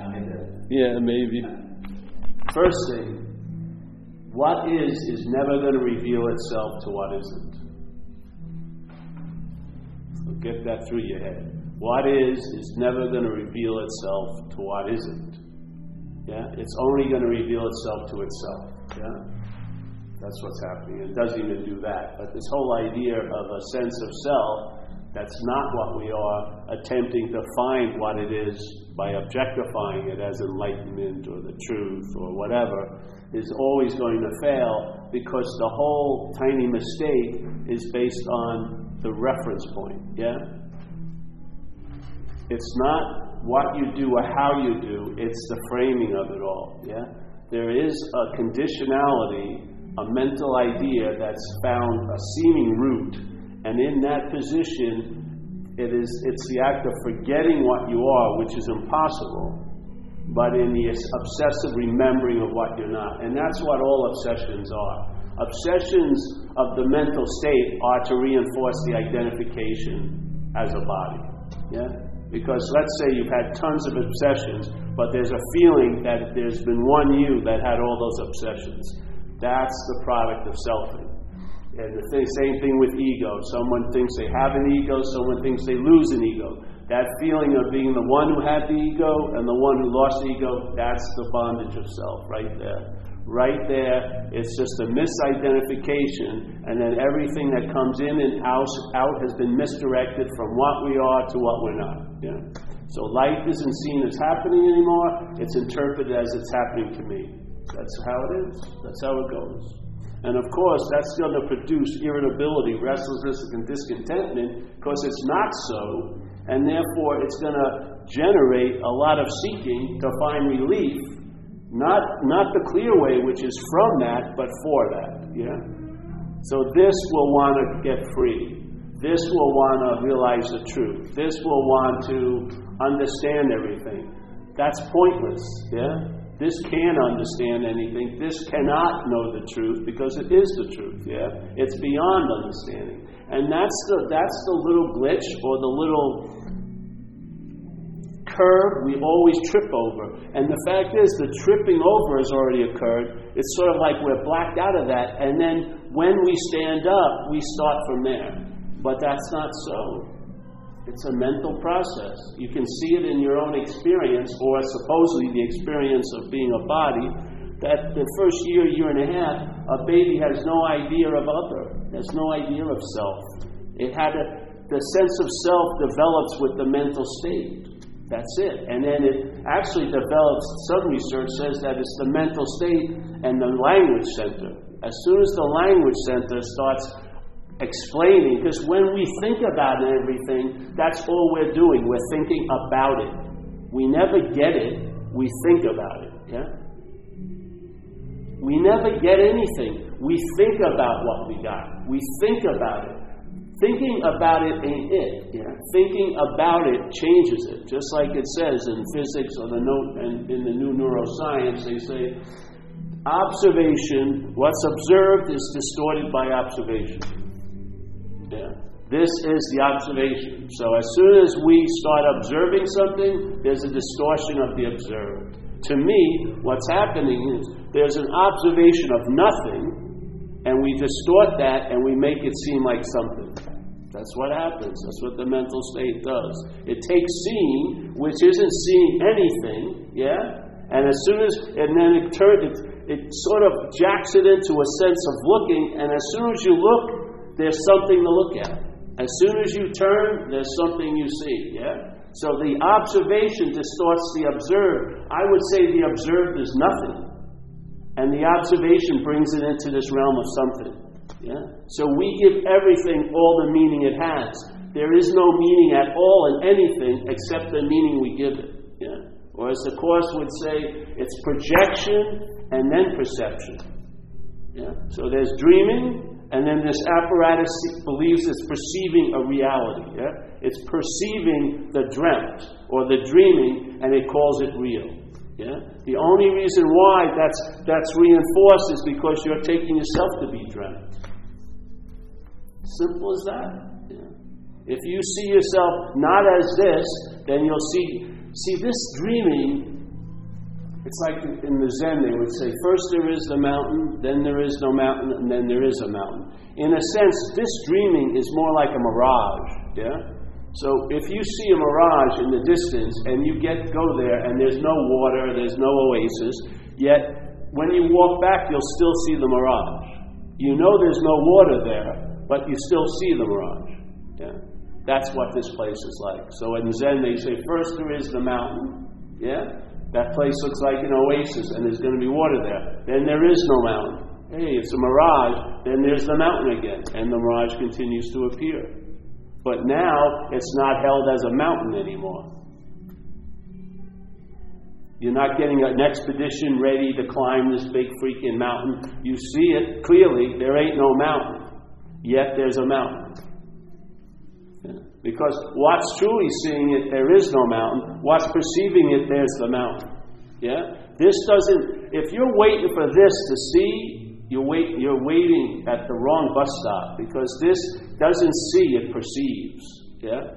kind of. Yeah, maybe. First thing, what is is never going to reveal itself to what isn't. So get that through your head. What is is never going to reveal itself to what isn't. Yeah? It's only going to reveal itself to itself. Yeah? That's what's happening. It doesn't even do that. But this whole idea of a sense of self, that's not what we are attempting to find what it is by objectifying it as enlightenment or the truth or whatever, is always going to fail because the whole tiny mistake is based on the reference point. Yeah? It's not what you do or how you do, it's the framing of it all. Yeah? There is a conditionality a mental idea that's found a seeming root, and in that position, it is it's the act of forgetting what you are, which is impossible, but in the obsessive remembering of what you're not, and that's what all obsessions are. Obsessions of the mental state are to reinforce the identification as a body. Yeah? Because let's say you've had tons of obsessions, but there's a feeling that there's been one you that had all those obsessions. That's the product of selfing. And the same thing with ego. Someone thinks they have an ego, someone thinks they lose an ego. That feeling of being the one who had the ego and the one who lost the ego, that's the bondage of self right there. Right there, it's just a misidentification, and then everything that comes in and out, out has been misdirected from what we are to what we're not. Yeah? So life isn't seen as happening anymore, it's interpreted as it's happening to me. That's how it is. That's how it goes. And of course, that's going to produce irritability, restlessness, and discontentment because it's not so. And therefore, it's going to generate a lot of seeking to find relief. Not, not the clear way, which is from that, but for that. Yeah? So this will want to get free. This will want to realize the truth. This will want to understand everything. That's pointless. Yeah? This can't understand anything. This cannot know the truth because it is the truth. Yeah, it's beyond understanding, and that's the that's the little glitch or the little curve we always trip over. And the fact is, the tripping over has already occurred. It's sort of like we're blacked out of that, and then when we stand up, we start from there. But that's not so. It's a mental process. You can see it in your own experience, or supposedly the experience of being a body, that the first year, year and a half, a baby has no idea of other, has no idea of self. It had a, the sense of self develops with the mental state. That's it. And then it actually develops, some research says that it's the mental state and the language center. As soon as the language center starts explaining, because when we think about everything, that's all we're doing. We're thinking about it. We never get it, we think about it. Yeah? We never get anything. We think about what we got. We think about it. Thinking about it ain't it. Yeah? Thinking about it changes it. Just like it says in physics or the note and in the new neuroscience, they say observation, what's observed is distorted by observation. Yeah. This is the observation. So as soon as we start observing something, there's a distortion of the observed. To me, what's happening is there's an observation of nothing, and we distort that and we make it seem like something. That's what happens. That's what the mental state does. It takes seeing, which isn't seeing anything, yeah? And as soon as, and then it turns, it, it sort of jacks it into a sense of looking, and as soon as you look, there's something to look at. As soon as you turn, there's something you see. Yeah? So the observation distorts the observed. I would say the observed is nothing. And the observation brings it into this realm of something. Yeah? So we give everything all the meaning it has. There is no meaning at all in anything except the meaning we give it. Yeah? Or as the Course would say, it's projection and then perception. Yeah? So there's dreaming, and then this apparatus believes it's perceiving a reality. Yeah? It's perceiving the dreamt or the dreaming, and it calls it real. Yeah? The only reason why that's, that's reinforced is because you're taking yourself to be dreamt. Simple as that. Yeah? If you see yourself not as this, then you'll see, see, this dreaming It's like in the Zen, they would say, first there is the mountain, then there is no mountain, and then there is a mountain. In a sense, this dreaming is more like a mirage, yeah? So if you see a mirage in the distance and you get go there and there's no water, there's no oasis, yet when you walk back you'll still see the mirage. You know there's no water there, but you still see the mirage. Yeah. That's what this place is like. So in Zen they say first there is the mountain, yeah? That place looks like an oasis and there's going to be water there. Then there is no mountain. Hey, it's a mirage. Then there's the mountain again. And the mirage continues to appear. But now it's not held as a mountain anymore. You're not getting an expedition ready to climb this big freaking mountain. You see it clearly, there ain't no mountain. Yet there's a mountain. Because what's truly seeing it, there is no mountain. What's perceiving it, there's the mountain. Yeah? This doesn't, if you're waiting for this to see, you're, wait, you're waiting at the wrong bus stop because this doesn't see, it perceives. Yeah?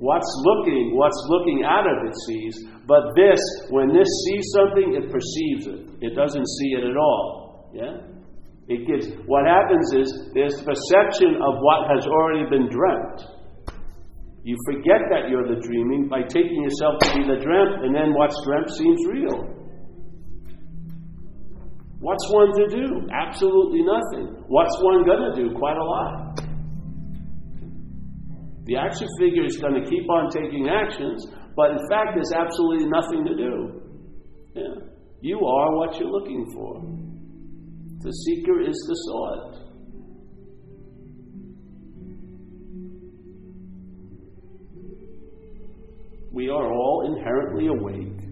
What's looking, what's looking out of it sees, but this, when this sees something, it perceives it. It doesn't see it at all. Yeah? It gives, what happens is there's perception of what has already been dreamt. You forget that you're the dreaming by taking yourself to be the dreamt, and then what's dreamt seems real. What's one to do? Absolutely nothing. What's one going to do? Quite a lot. The action figure is going to keep on taking actions, but in fact, there's absolutely nothing to do. Yeah. You are what you're looking for. The seeker is the sought. We are all inherently awake.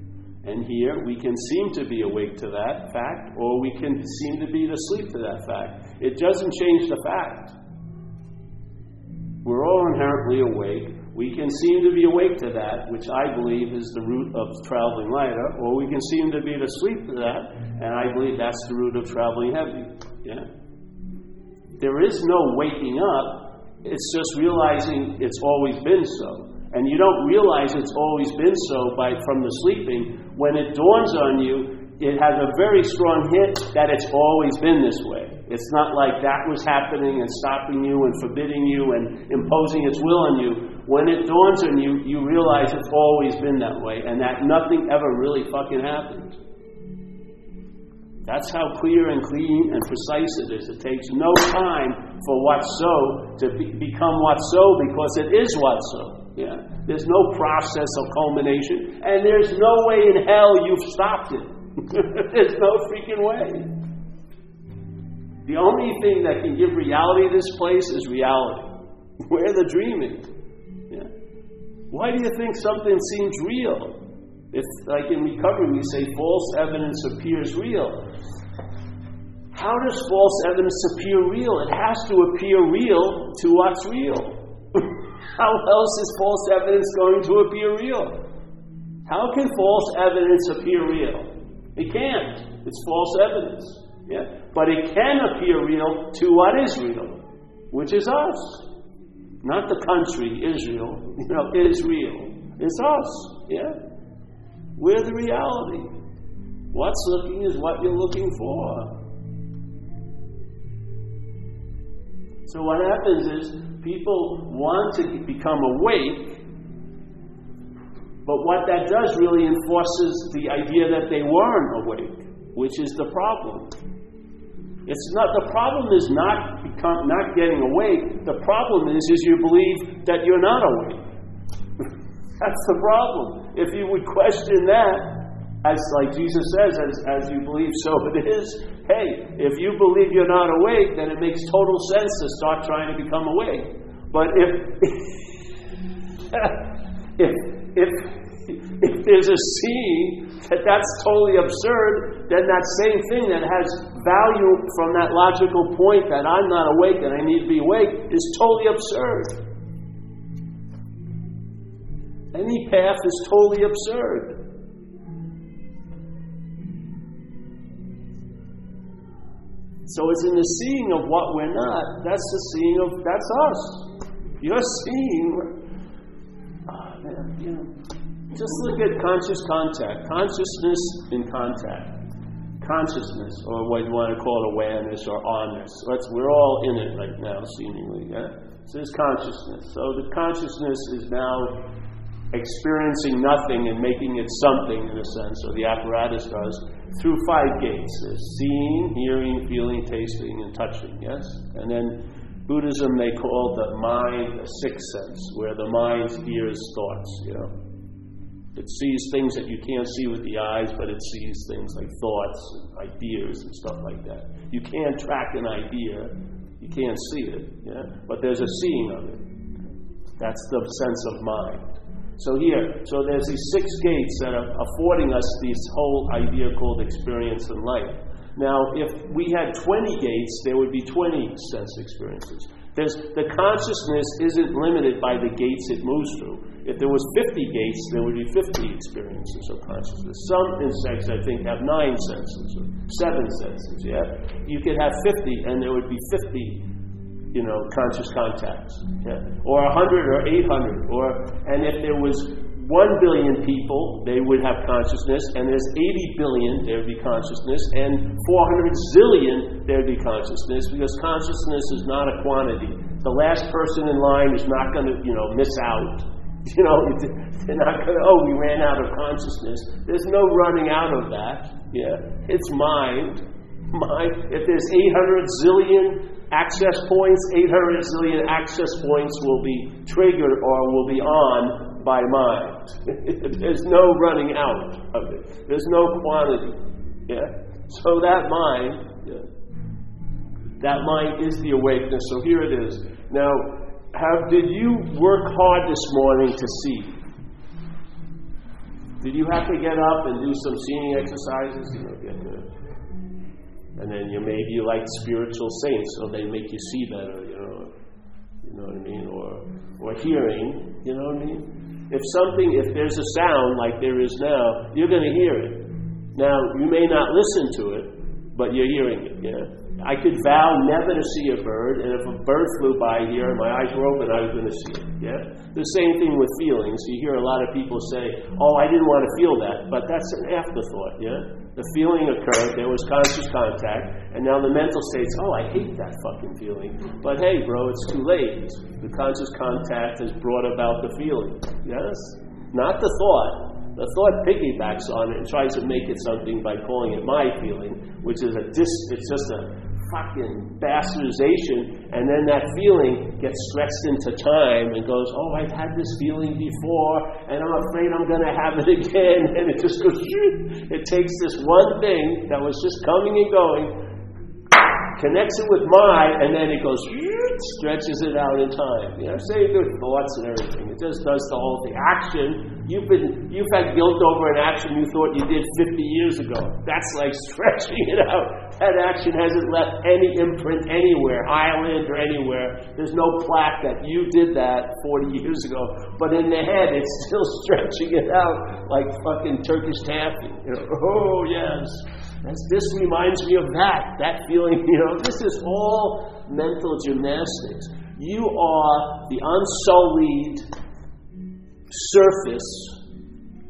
And here we can seem to be awake to that fact, or we can seem to be asleep to that fact. It doesn't change the fact. We're all inherently awake. We can seem to be awake to that, which I believe is the root of traveling lighter, or we can seem to be asleep to that, and I believe that's the root of traveling heavy. Yeah? There is no waking up, it's just realizing it's always been so. And you don't realize it's always been so by from the sleeping. When it dawns on you, it has a very strong hint that it's always been this way. It's not like that was happening and stopping you and forbidding you and imposing its will on you. When it dawns on you, you realize it's always been that way and that nothing ever really fucking happened. That's how clear and clean and precise it is. It takes no time for what's so to be, become what's so because it is what's so. Yeah? There's no process of culmination, and there's no way in hell you've stopped it. there's no freaking way. The only thing that can give reality to this place is reality. We're the dreaming. Yeah. Why do you think something seems real? If, like in recovery, we say false evidence appears real. How does false evidence appear real? It has to appear real to what's real. How else is false evidence going to appear real? How can false evidence appear real? It can't. It's false evidence. Yeah? But it can appear real to what is real, which is us. Not the country, Israel. You know, Israel. It's us. Yeah? We're the reality. What's looking is what you're looking for. So what happens is people want to become awake, but what that does really enforces the idea that they weren't awake, which is the problem. It's not the problem is not become, not getting awake. The problem is is you believe that you're not awake. That's the problem. If you would question that, as like Jesus says, as, as you believe, so it is. Hey, if you believe you're not awake, then it makes total sense to start trying to become awake. But if if if if there's a seeing that that's totally absurd, then that same thing that has value from that logical point that I'm not awake and I need to be awake is totally absurd. Any path is totally absurd. So it's in the seeing of what we're not. That's the seeing of that's us. You're seeing. Oh, man, you know. Just look at conscious contact, consciousness in contact, consciousness, or what you want to call awareness or onness. We're all in it right now, seemingly. Yeah? So there's consciousness. So the consciousness is now experiencing nothing and making it something in a sense, or the apparatus does, through five gates. Seeing, hearing, feeling, tasting, and touching, yes? And then Buddhism they call the mind a sixth sense, where the mind hears thoughts, you know. It sees things that you can't see with the eyes, but it sees things like thoughts and ideas and stuff like that. You can't track an idea, you can't see it, yeah? but there's a seeing of it. That's the sense of mind. So here, so there's these six gates that are affording us this whole idea called experience in life. Now, if we had 20 gates, there would be 20 sense experiences. There's, the consciousness isn't limited by the gates it moves through. If there was 50 gates, there would be 50 experiences of consciousness. Some insects, I think, have nine senses or seven senses. Yeah, you could have 50, and there would be 50, you know, conscious contacts. Yeah, or 100 or 800. Or and if there was 1 billion people, they would have consciousness, and there's 80 billion, there would be consciousness, and 400 zillion, there would be consciousness, because consciousness is not a quantity. The last person in line is not going to, you know, miss out. You know, they're not going to, oh, we ran out of consciousness. There's no running out of that. Yeah, it's mind. Mind. If there's 800 zillion access points, 800 zillion access points will be triggered or will be on by mind. There's no running out of it. There's no quantity. Yeah? So that mind, yeah, that mind is the awakeness. So here it is. Now, have did you work hard this morning to see? Did you have to get up and do some seeing exercises? You know, and then you maybe you like spiritual saints, so they make you see better. You know, you know what I mean, or or hearing. You know what I mean? If something, if there's a sound like there is now, you're going to hear it. Now you may not listen to it, but you're hearing it. Yeah. I could vow never to see a bird, and if a bird flew by here and my eyes were open, I was going to see it. Yeah? The same thing with feelings. You hear a lot of people say, Oh, I didn't want to feel that, but that's an afterthought. Yeah? The feeling occurred, there was conscious contact, and now the mental state's, Oh, I hate that fucking feeling. But hey, bro, it's too late. The conscious contact has brought about the feeling. Yes? Not the thought. The thought piggybacks on it and tries to make it something by calling it my feeling, which is a dis, it's just a fucking bastardization, and then that feeling gets stretched into time and goes, oh, I've had this feeling before, and I'm afraid I'm going to have it again, and it just goes, it takes this one thing that was just coming and going, connects it with my, and then it goes, stretches it out in time. You know, same with thoughts and everything. It just does the whole thing. Action, you've been, you've had guilt over an action you thought you did 50 years ago. That's like stretching it out. That action hasn't left any imprint anywhere, island or anywhere. There's no plaque that you did that 40 years ago. But in the head, it's still stretching it out like fucking Turkish taffy. You know, oh yes. That's, this reminds me of that, that feeling, you know, this is all mental gymnastics. You are the unsullied surface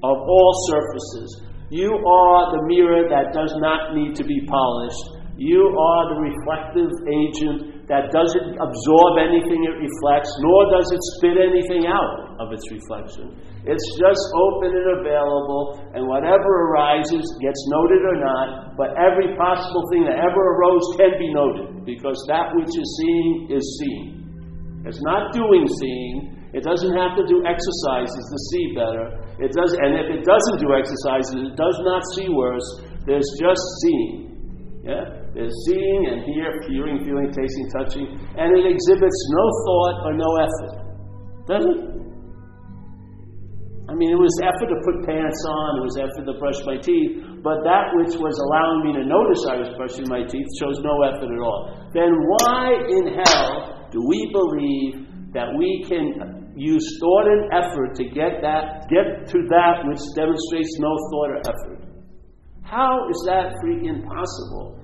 of all surfaces. You are the mirror that does not need to be polished. You are the reflective agent that doesn't absorb anything it reflects, nor does it spit anything out of its reflection. It's just open and available, and whatever arises gets noted or not, but every possible thing that ever arose can be noted, because that which is seeing is seeing. It's not doing seeing, it doesn't have to do exercises to see better. It does, and if it doesn't do exercises, it does not see worse. There's just seeing. Yeah? There's seeing and hear, hearing, feeling, tasting, touching, and it exhibits no thought or no effort. Does it? I mean, it was effort to put pants on, it was effort to brush my teeth, but that which was allowing me to notice I was brushing my teeth shows no effort at all. Then why in hell do we believe that we can use thought and effort to get that get to that which demonstrates no thought or effort. How is that freaking possible?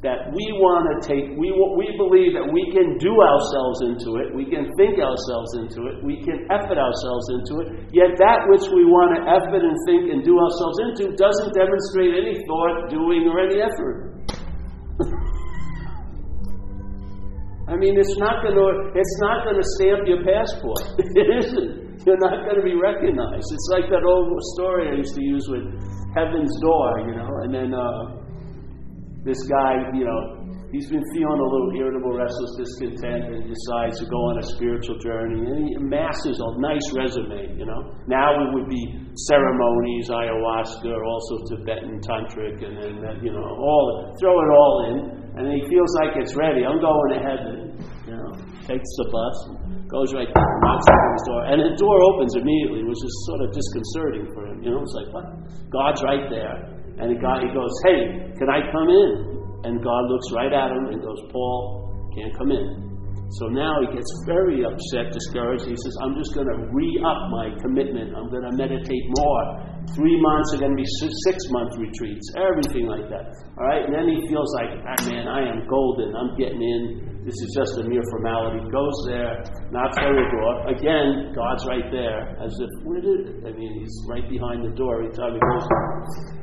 that we want to take, we, we believe that we can do ourselves into it, we can think ourselves into it, we can effort ourselves into it, yet that which we want to effort and think and do ourselves into doesn't demonstrate any thought, doing, or any effort. I mean, it's not going to it's not going to stamp your passport. it isn't. You're not going to be recognized. It's like that old story I used to use with Heaven's Door, you know, and then. Uh, this guy, you know, he's been feeling a little irritable, restless, discontent, and decides to go on a spiritual journey. And he amasses a nice resume, you know. Now it would be ceremonies, ayahuasca, also Tibetan tantric, and then, you know, all throw it all in. And he feels like it's ready. I'm going to heaven, you know. Takes the bus, goes right knocks on his door, and the door opens immediately, which is sort of disconcerting for him. You know, it's like, what? God's right there. And God, he goes, Hey, can I come in? And God looks right at him and goes, Paul, can't come in. So now he gets very upset, discouraged. He says, I'm just going to re up my commitment. I'm going to meditate more. Three months are going to be six month retreats, everything like that. All right? And then he feels like, ah, man, I am golden. I'm getting in. This is just a mere formality. Goes there, knocks on the door. Again, God's right there, as if, where did, I mean, he's right behind the door every time he goes.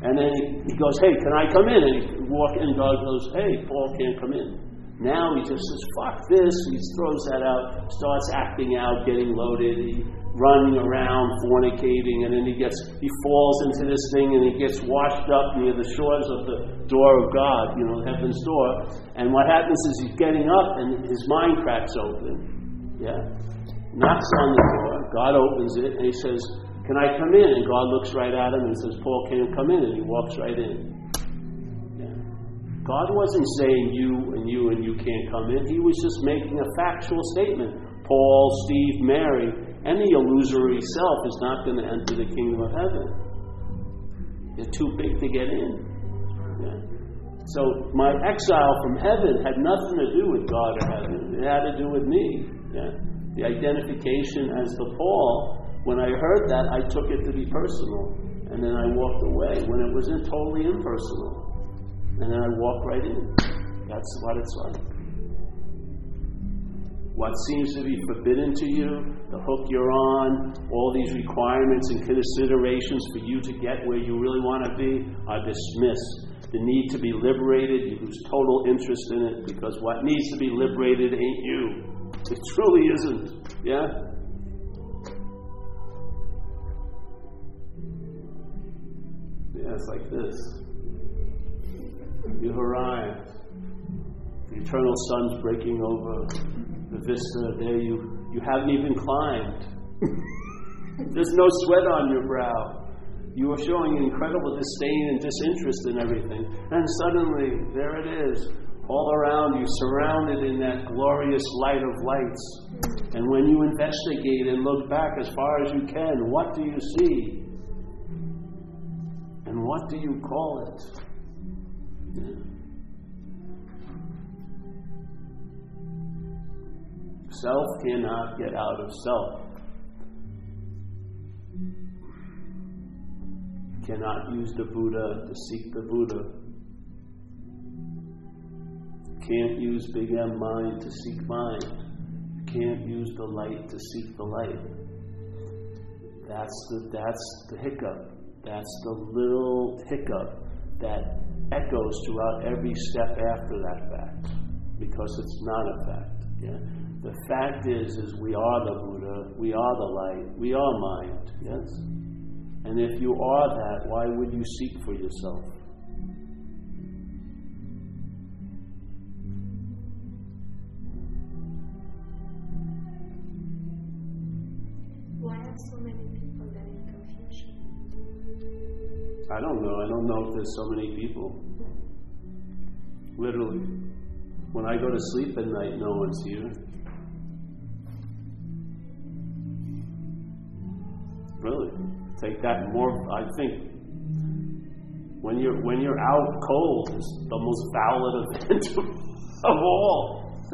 And then he, he goes, hey, can I come in? And he walk in, God goes, hey, Paul can't come in. Now he just says, fuck this. He throws that out, starts acting out, getting loaded. He running around, fornicating, and then he gets he falls into this thing and he gets washed up near the shores of the door of God, you know, heaven's door. And what happens is he's getting up and his mind cracks open. Yeah. Knocks on the door, God opens it, and he says, Can I come in? And God looks right at him and says, Paul can't come in, and he walks right in. God wasn't saying you and you and you can't come in. He was just making a factual statement. Paul, Steve, Mary, any illusory self is not going to enter the kingdom of heaven. They're too big to get in. Yeah. So my exile from heaven had nothing to do with God or heaven. It had to do with me. Yeah. The identification as the Paul, when I heard that, I took it to be personal. And then I walked away when it was totally impersonal. And then I walked right in. That's what it's like what seems to be forbidden to you, the hook you're on, all these requirements and considerations for you to get where you really want to be are dismissed. The need to be liberated, you lose total interest in it because what needs to be liberated ain't you. It truly isn't. Yeah? Yeah, it's like this. You've arrived. The eternal sun's breaking over the vista there you, you haven't even climbed. There's no sweat on your brow. You are showing incredible disdain and disinterest in everything. And suddenly, there it is, all around you, surrounded in that glorious light of lights. And when you investigate and look back as far as you can, what do you see? And what do you call it? Self cannot get out of self. Cannot use the Buddha to seek the Buddha. Can't use big M mind to seek mind. Can't use the light to seek the light. That's the that's the hiccup. That's the little hiccup that echoes throughout every step after that fact. Because it's not a fact. Yeah? The fact is, is we are the Buddha, we are the light, we are mind, yes? And if you are that, why would you seek for yourself? Why are so many people in confusion? I don't know. I don't know if there's so many people. Literally. When I go to sleep at night, no one's here. Really, take that more. I think when you're when you're out cold is the most valid event of all.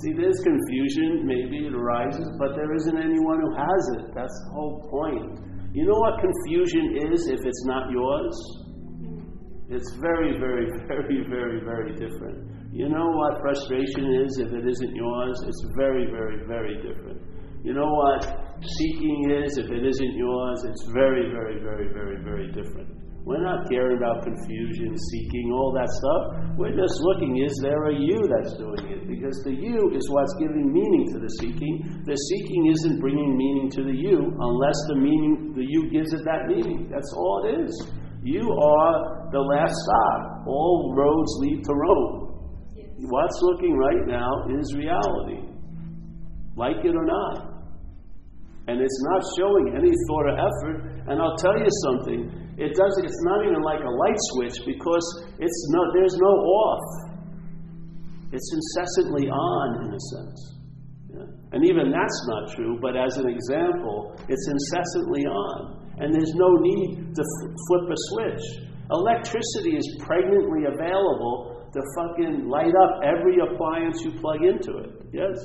See, there's confusion. Maybe it arises, but there isn't anyone who has it. That's the whole point. You know what confusion is if it's not yours? It's very, very, very, very, very different. You know what frustration is if it isn't yours? It's very, very, very different. You know what seeking is if it isn't yours? It's very, very, very, very, very different. We're not caring about confusion, seeking, all that stuff. We're just looking, is there a you that's doing it? Because the you is what's giving meaning to the seeking. The seeking isn't bringing meaning to the you unless the meaning, the you gives it that meaning. That's all it is. You are the last stop. All roads lead to Rome. What's looking right now is reality. Like it or not. And it's not showing any thought or effort. And I'll tell you something. It does it's not even like a light switch because it's no there's no off. It's incessantly on in a sense. Yeah? And even that's not true, but as an example, it's incessantly on. And there's no need to f- flip a switch. Electricity is pregnantly available to fucking light up every appliance you plug into it. Yes?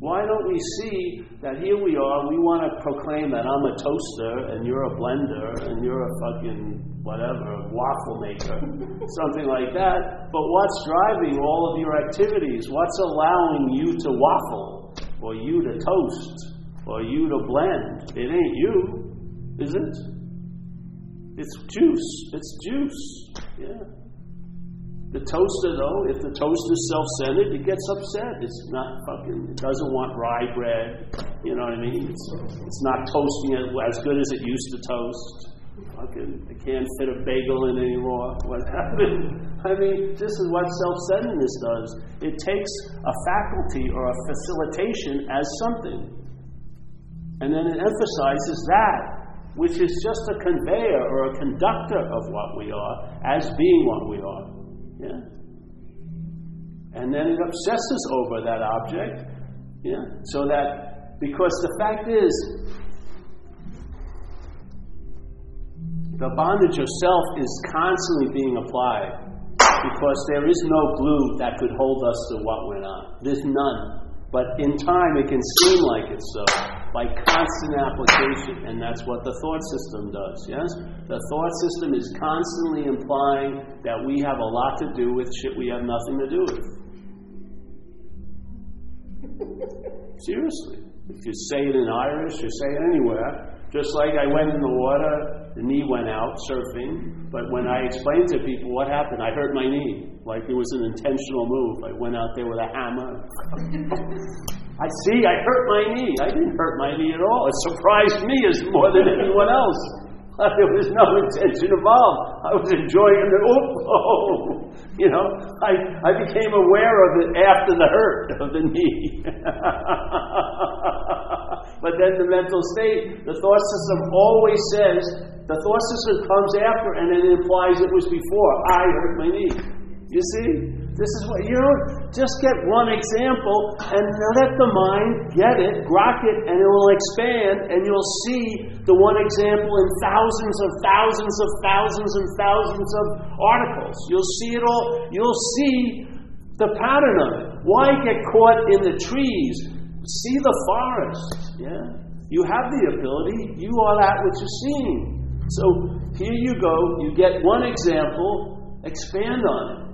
Why don't we see that here we are, we want to proclaim that I'm a toaster and you're a blender and you're a fucking whatever, waffle maker, something like that. But what's driving all of your activities? What's allowing you to waffle or you to toast or you to blend? It ain't you, is it? It's juice. It's juice. Yeah. The toaster, though, if the toast is self-centered, it gets upset. It's not fucking. It doesn't want rye bread. You know what I mean? It's, it's not toasting it as good as it used to toast. Fucking, it can't fit a bagel in anymore. What happened? I mean, this is what self-centeredness does. It takes a faculty or a facilitation as something, and then it emphasizes that, which is just a conveyor or a conductor of what we are, as being what we are. Yeah. And then it obsesses over that object. Yeah. So that, because the fact is, the bondage of self is constantly being applied because there is no glue that could hold us to what we're not. There's none. But in time, it can seem like it's so by constant application, and that's what the thought system does. Yes? The thought system is constantly implying that we have a lot to do with shit we have nothing to do with. Seriously. If you say it in Irish, you say it anywhere. Just like I went in the water, the knee went out surfing, but when I explained to people what happened, I hurt my knee. Like it was an intentional move. I went out there with a hammer. I see, I hurt my knee. I didn't hurt my knee at all. It surprised me as more than anyone else. There was no intention involved. I was enjoying it. Oh, oh. you know, I, I became aware of it after the hurt of the knee. but then the mental state, the thought system always says, the thought system comes after and it implies it was before. I hurt my knee. You see? This is what, you know, just get one example and let the mind get it, grok it, and it will expand, and you'll see the one example in thousands of thousands of thousands and thousands of articles. You'll see it all. You'll see the pattern of it. Why get caught in the trees? See the forest. Yeah? You have the ability. You are that which is seen. So here you go. You get one example, expand on it.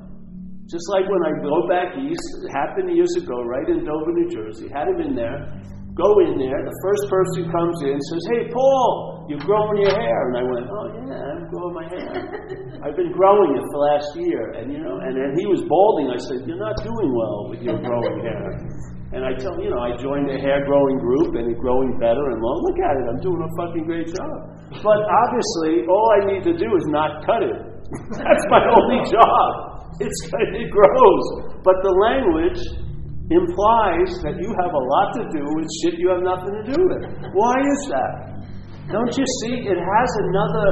Just like when I go back east, it happened years ago, right in Dover, New Jersey. Had him in there. Go in there. The first person comes in says, "Hey, Paul, you're growing your hair." And I went, "Oh yeah, I'm growing my hair. I've been growing it for last year." And you know, and then he was balding. I said, "You're not doing well with your growing hair." And I tell you know, I joined a hair growing group and it's growing better and long. Look at it, I'm doing a fucking great job. But obviously, all I need to do is not cut it. That's my only job. It's, it grows. But the language implies that you have a lot to do with shit you have nothing to do with. Why is that? Don't you see? It has another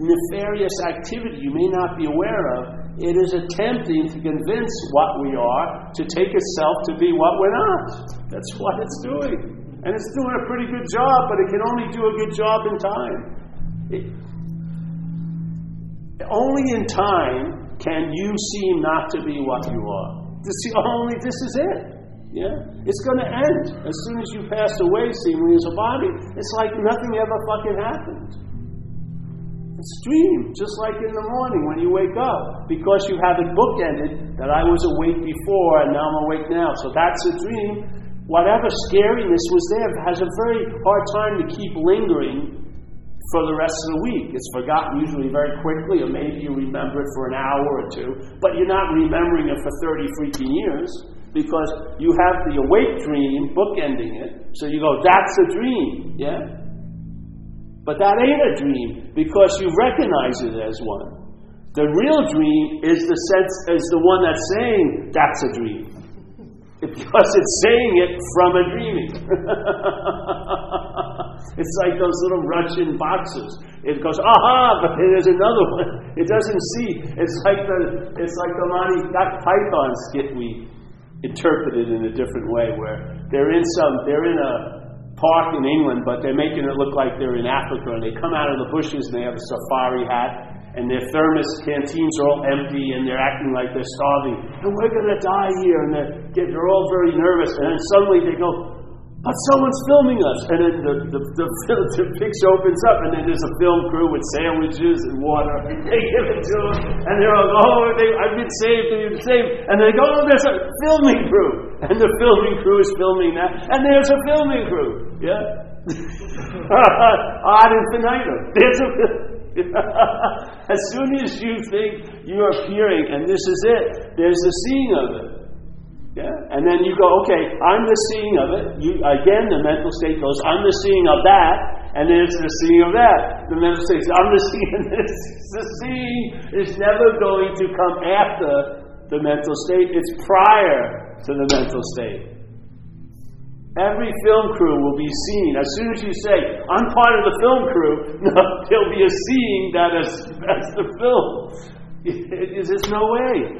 nefarious activity you may not be aware of. It is attempting to convince what we are to take itself to be what we're not. That's what it's doing. And it's doing a pretty good job, but it can only do a good job in time. It, only in time can you seem not to be what you are. This is only. This is it. Yeah? It's going to end. As soon as you pass away, seemingly as a body, it's like nothing ever fucking happened. It's a dream, just like in the morning when you wake up, because you have it bookended that I was awake before and now I'm awake now. So that's a dream. Whatever scariness was there has a very hard time to keep lingering for the rest of the week. It's forgotten usually very quickly, or maybe you remember it for an hour or two, but you're not remembering it for 30 freaking years because you have the awake dream bookending it. So you go, that's a dream, yeah? But that ain't a dream because you recognize it as one. The real dream is the sense is the one that's saying that's a dream. Because it's saying it from a dreaming. it's like those little Russian boxes. It goes, aha, but there's another one. It doesn't see. It's like the it's like the Monty Python skit we interpreted in a different way, where they're in some, they're in a park in England, but they're making it look like they're in Africa, and they come out of the bushes and they have a safari hat, and their thermos canteens are all empty, and they're acting like they're starving, and we're going to die here, and they're, they're all very nervous, and then suddenly they go, but someone's filming us. And then the, the, the, the, picture opens up, and then there's a film crew with sandwiches and water. They give it to them, and they're all, oh, they, I've been saved, I've been saved. And they go, oh, there's a filming crew. And the filming crew is filming that, and there's a filming crew. Yeah? Ad infinitum. There's a as soon as you think you are hearing, and this is it, there's the seeing of it. Yeah? And then you go, okay, I'm the seeing of it. You, again, the mental state goes, I'm the seeing of that, and then it's the seeing of that. The mental state says, I'm the seeing of this. The seeing is never going to come after the mental state, it's prior to the mental state. Every film crew will be seen. As soon as you say, I'm part of the film crew, no, there'll be a seeing that is, that's the film. There's no way.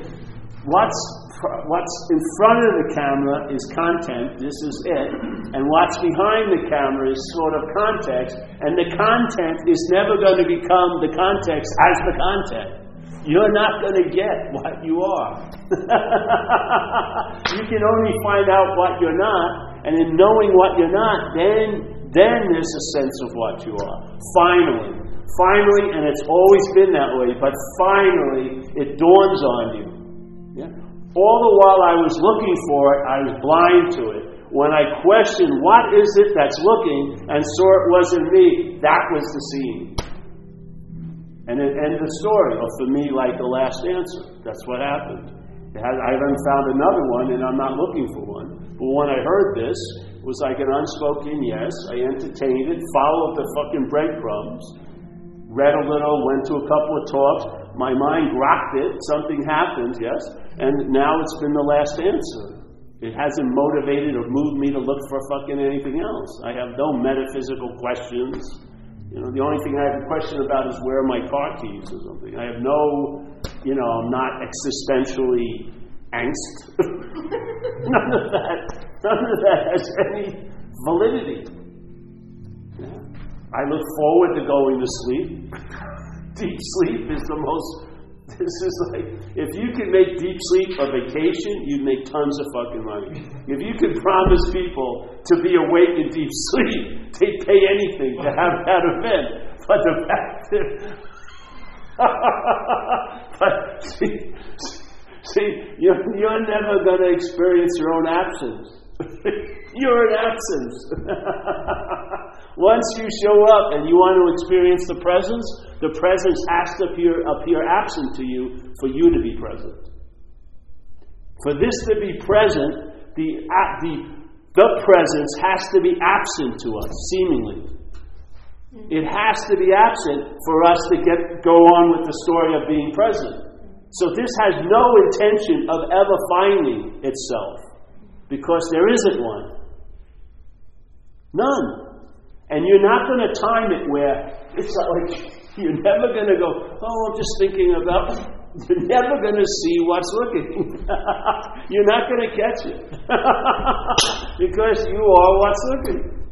What's what's in front of the camera is content, this is it, and what's behind the camera is sort of context, and the content is never going to become the context as the content. You're not going to get what you are. you can only find out what you're not, and in knowing what you're not, then then there's a sense of what you are. Finally. Finally, and it's always been that way, but finally it dawns on you. All the while I was looking for it, I was blind to it. When I questioned what is it that's looking and saw it wasn't me, that was the scene. And it ended the story. Or for me, like the last answer. That's what happened. I haven't found another one, and I'm not looking for one. But when I heard this, it was like an unspoken yes. I entertained it, followed the fucking breadcrumbs, read a little, went to a couple of talks. My mind rocked it. Something happened, yes. And now it's been the last answer. It hasn't motivated or moved me to look for fucking anything else. I have no metaphysical questions. You know, the only thing I have a question about is where are my car keys or something. I have no, you know, I'm not existentially angst. none of that, none of that has any validity. Yeah. I look forward to going to sleep. Deep sleep is the most this is like, if you could make deep sleep a vacation, you'd make tons of fucking money. If you could promise people to be awake in deep sleep, they'd pay anything to have that event. But the fact that, but see, see you're, you're never going to experience your own absence. you're in absence. Once you show up and you want to experience the presence, the presence has to appear, appear absent to you for you to be present. For this to be present, the, the, the presence has to be absent to us, seemingly. Mm-hmm. It has to be absent for us to get, go on with the story of being present. So this has no intention of ever finding itself because there isn't one. None. And you're not going to time it where it's like you're never going to go, oh, I'm just thinking about. You're never going to see what's looking. you're not going to catch it because you are what's looking.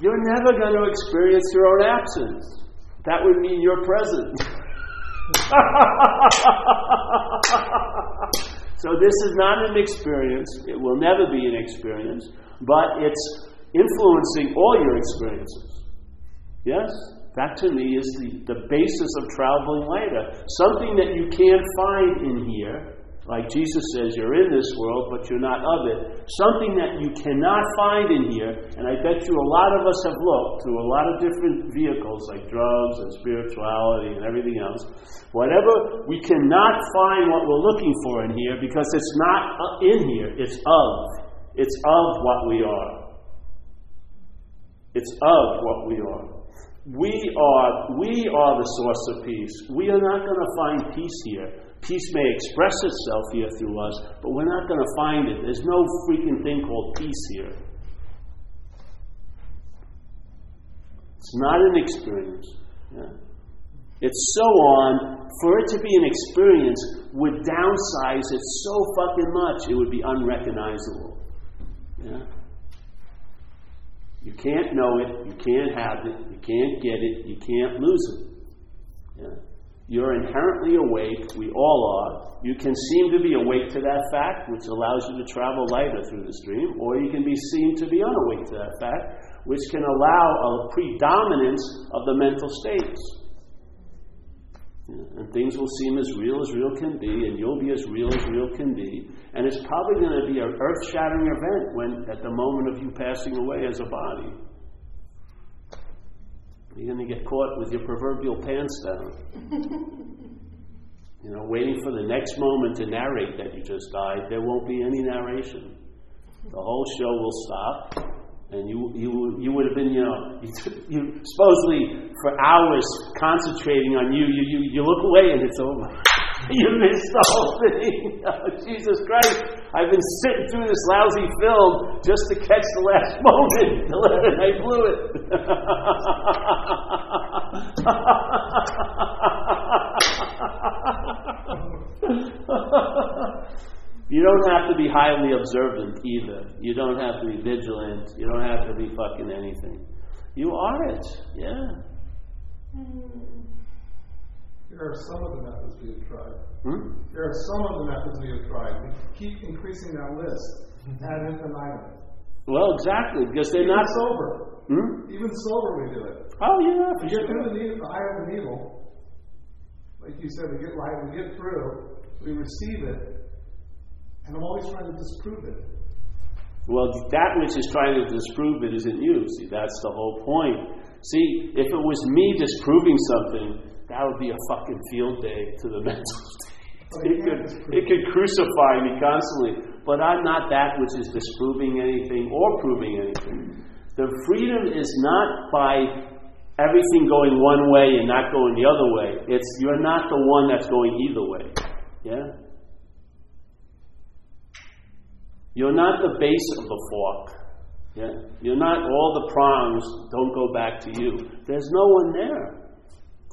You're never going to experience your own absence. That would mean you're present. So this is not an experience. It will never be an experience, but it's influencing all your experiences. Yes? That to me is the, the basis of traveling lighter. Something that you can't find in here like Jesus says, you're in this world, but you're not of it. Something that you cannot find in here, and I bet you a lot of us have looked through a lot of different vehicles like drugs and spirituality and everything else. Whatever, we cannot find what we're looking for in here because it's not uh, in here, it's of. It's of what we are. It's of what we are. We are, we are the source of peace. We are not going to find peace here. Peace may express itself here through us, but we're not going to find it. There's no freaking thing called peace here. It's not an experience. Yeah. It's so on. For it to be an experience would downsize it so fucking much, it would be unrecognizable. Yeah. You can't know it, you can't have it, you can't get it, you can't lose it. Yeah. You're inherently awake. We all are. You can seem to be awake to that fact, which allows you to travel lighter through the stream, or you can be seen to be unawake to that fact, which can allow a predominance of the mental states. And things will seem as real as real can be, and you'll be as real as real can be. And it's probably going to be an earth shattering event when, at the moment of you passing away as a body. You're going to get caught with your proverbial pants down. you know, waiting for the next moment to narrate that you just died. There won't be any narration. The whole show will stop, and you, you, you would have been, you know, you, you supposedly for hours concentrating on you. You, you, you look away and it's over. you missed the whole thing. Oh, Jesus Christ. I've been sitting through this lousy film just to catch the last moment. And I blew it. You don't have to be highly observant either. You don't have to be vigilant. You don't have to be fucking anything. You are it. Yeah. Hmm. There are some of the methods we have tried. Hmm? There are some of the methods we have tried. We keep increasing that list ad infinitum. Well, exactly, because they're Even not. sober. Hmm? Even sober, we do it. Oh, yeah. for We get sure. through the, needle, the eye of the needle. Like you said, we get light, we get through, we receive it, and I'm always trying to disprove it. Well, that which is trying to disprove it isn't you. See, that's the whole point. See, if it was me disproving something, that would be a fucking field day to the mental state. It could, it could crucify me constantly. But I'm not that which is disproving anything or proving anything. The freedom is not by everything going one way and not going the other way. It's you're not the one that's going either way. Yeah? You're not the base of the fork. Yeah? You're not all the prongs don't go back to you. There's no one there.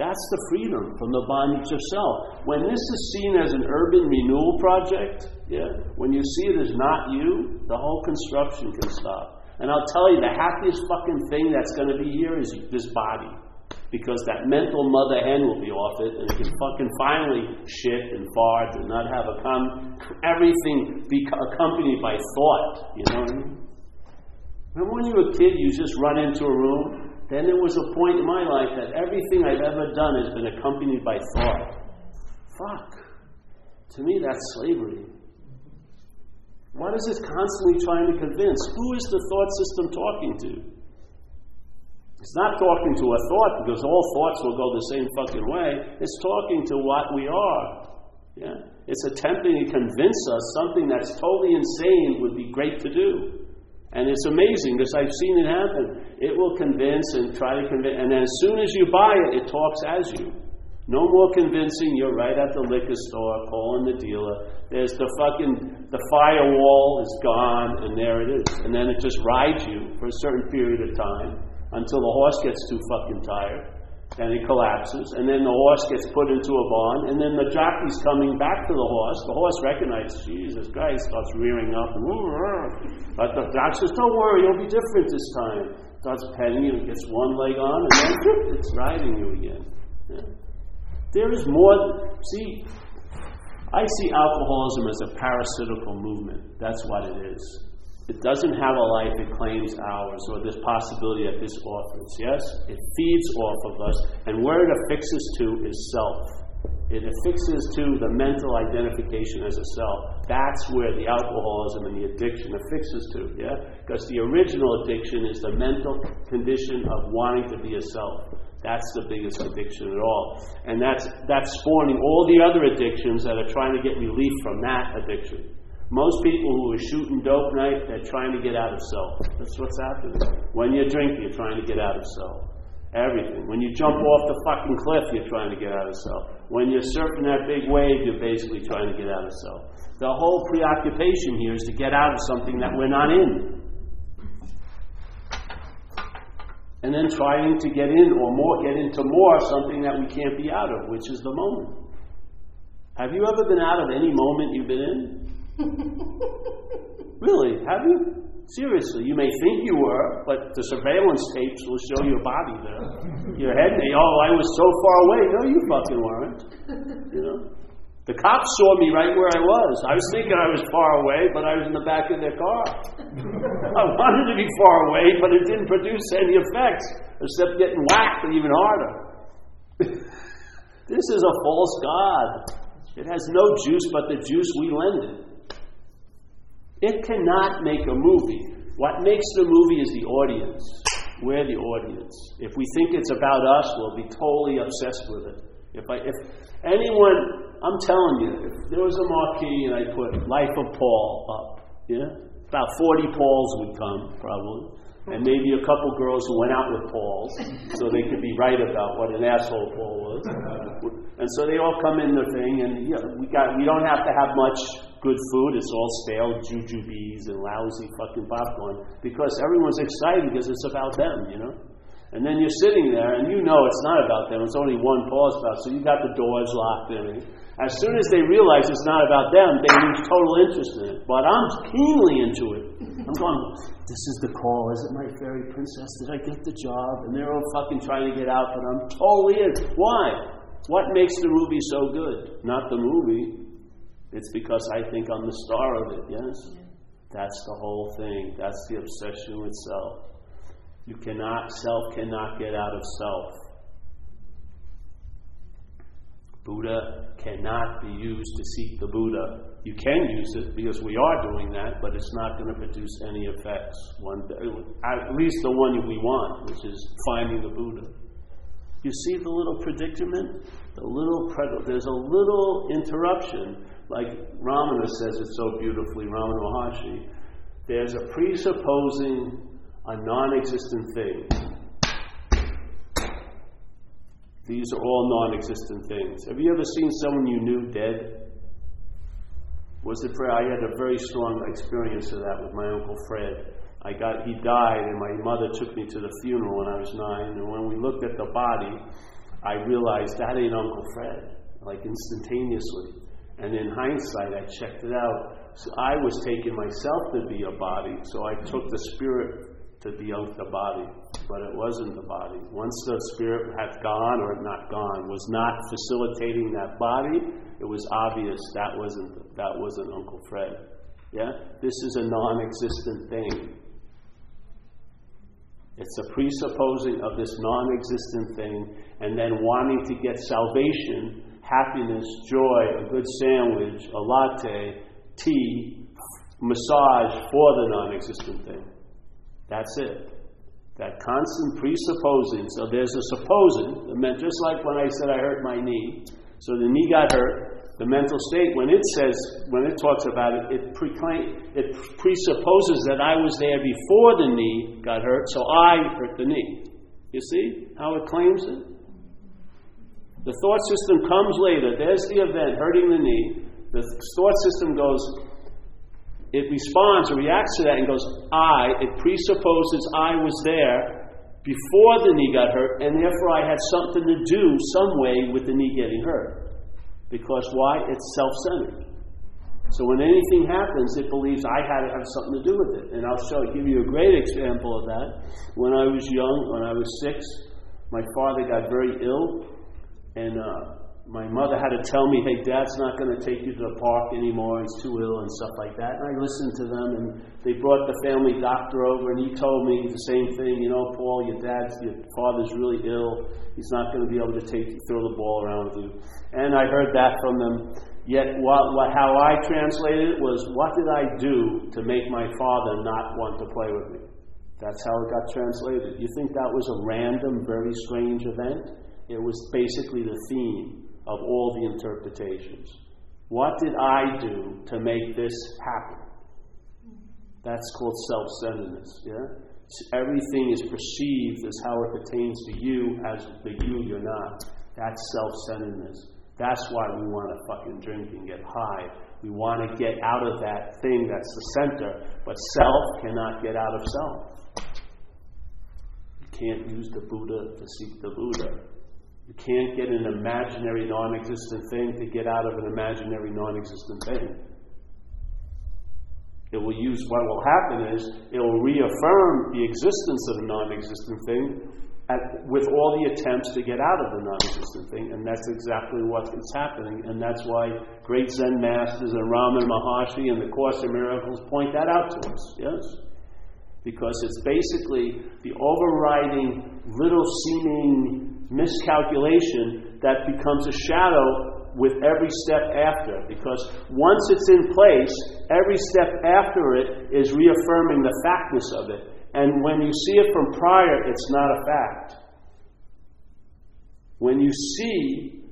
That's the freedom from the bondage of self. When this is seen as an urban renewal project, yeah, when you see it as not you, the whole construction can stop. And I'll tell you, the happiest fucking thing that's going to be here is this body. Because that mental mother hen will be off it, and can fucking finally shit and fart and not have a com- everything be accompanied by thought. You know what I mean? Remember when you were a kid, you just run into a room? Then there was a point in my life that everything I've ever done has been accompanied by thought. Fuck. To me, that's slavery. What is it constantly trying to convince? Who is the thought system talking to? It's not talking to a thought because all thoughts will go the same fucking way. It's talking to what we are. Yeah? It's attempting to convince us something that's totally insane would be great to do. And it's amazing because I've seen it happen. It will convince and try to convince, and as soon as you buy it, it talks as you. No more convincing. You're right at the liquor store, calling the dealer. There's the fucking the firewall is gone, and there it is. And then it just rides you for a certain period of time until the horse gets too fucking tired, and it collapses. And then the horse gets put into a barn, and then the jockey's coming back to the horse. The horse recognizes Jesus Christ, starts rearing up, but the doctor says, "Don't worry, you'll be different this time." Starts petting you, gets one leg on, and then it's riding you again. Yeah. There is more. See, I see alcoholism as a parasitical movement. That's what it is. It doesn't have a life, it claims ours, or this possibility that this offers. Yes? It feeds off of us, and where it affixes to is self. It affixes to the mental identification as a self. That's where the alcoholism and the addiction affixes to, yeah? Because the original addiction is the mental condition of wanting to be a self. That's the biggest addiction at all. And that's, that's spawning all the other addictions that are trying to get relief from that addiction. Most people who are shooting dope night, they're trying to get out of self. That's what's happening. When you drink, you're trying to get out of self. Everything. When you jump off the fucking cliff, you're trying to get out of self. When you're surfing that big wave, you're basically trying to get out of self. The whole preoccupation here is to get out of something that we're not in. and then trying to get in or more get into more something that we can't be out of, which is the moment. Have you ever been out of any moment you've been in? Really? Have you? Seriously, you may think you were, but the surveillance tapes will show your body there. Your head may, oh, I was so far away. No, you fucking weren't. You know? The cops saw me right where I was. I was thinking I was far away, but I was in the back of their car. I wanted to be far away, but it didn't produce any effects except getting whacked even harder. this is a false God. It has no juice but the juice we lend it. It cannot make a movie. What makes the movie is the audience. We're the audience. If we think it's about us, we'll be totally obsessed with it. If, I, if anyone I'm telling you, if there was a marquee and I put Life of Paul up, yeah, about 40 Pauls would come, probably. And maybe a couple girls who went out with Pauls, so they could be right about what an asshole Paul was. And so they all come in the thing, and yeah, we got we don't have to have much good food. It's all stale jujubes and lousy fucking popcorn because everyone's excited because it's about them, you know. And then you're sitting there, and you know it's not about them. It's only one Paul's about. So you got the doors locked in. As soon as they realize it's not about them, they lose total interest in it. But I'm keenly into it. I'm going, this is the call. Is it my fairy princess? Did I get the job? And they're all fucking trying to get out, but I'm totally in. Why? What makes the movie so good? Not the movie. It's because I think I'm the star of it, yes? That's the whole thing. That's the obsession with self. You cannot, self cannot get out of self. Buddha cannot be used to seek the Buddha. You can use it because we are doing that, but it's not going to produce any effects. One, at least the one we want, which is finding the Buddha. You see the little predicament? The little there's a little interruption, like Ramana says it so beautifully, Ramana Maharshi. There's a presupposing a non-existent thing these are all non existent things. Have you ever seen someone you knew dead? Was it Fred? I had a very strong experience of that with my Uncle Fred. I got, he died, and my mother took me to the funeral when I was nine. And when we looked at the body, I realized that ain't Uncle Fred, like instantaneously. And in hindsight, I checked it out. So I was taking myself to be a body, so I took the spirit to be out the body, but it wasn't the body. Once the spirit had gone or not gone, was not facilitating that body, it was obvious that wasn't that wasn't Uncle Fred. Yeah, this is a non-existent thing. It's a presupposing of this non-existent thing, and then wanting to get salvation, happiness, joy, a good sandwich, a latte, tea, massage for the non-existent thing. That's it. That constant presupposing. So there's a supposing. Just like when I said I hurt my knee. So the knee got hurt. The mental state, when it says, when it talks about it, it, preclaim, it presupposes that I was there before the knee got hurt, so I hurt the knee. You see how it claims it? The thought system comes later. There's the event, hurting the knee. The thought system goes, it responds or reacts to that and goes, I, it presupposes I was there before the knee got hurt, and therefore I had something to do some way with the knee getting hurt. Because why? It's self centered. So when anything happens, it believes I had to have something to do with it. And I'll show, give you a great example of that. When I was young, when I was six, my father got very ill, and uh, my mother had to tell me, hey, dad's not going to take you to the park anymore, he's too ill, and stuff like that. And I listened to them, and they brought the family doctor over, and he told me the same thing, you know, Paul, your dad's, your father's really ill, he's not going to be able to take you, throw the ball around with you. And I heard that from them. Yet, what, what, how I translated it was, what did I do to make my father not want to play with me? That's how it got translated. You think that was a random, very strange event? It was basically the theme of all the interpretations. What did I do to make this happen? That's called self centeredness, yeah? Everything is perceived as how it pertains to you as the you you're not. That's self centeredness. That's why we want to fucking drink and get high. We want to get out of that thing that's the center, but self cannot get out of self. You can't use the Buddha to seek the Buddha. You can't get an imaginary non existent thing to get out of an imaginary non existent thing. It will use what will happen is it will reaffirm the existence of a non existent thing at, with all the attempts to get out of the non existent thing, and that's exactly what is happening. And that's why great Zen masters and Ramana Maharshi and the Course in Miracles point that out to us, yes? Because it's basically the overriding little seeming miscalculation that becomes a shadow with every step after. Because once it's in place, every step after it is reaffirming the factness of it. And when you see it from prior, it's not a fact. When you see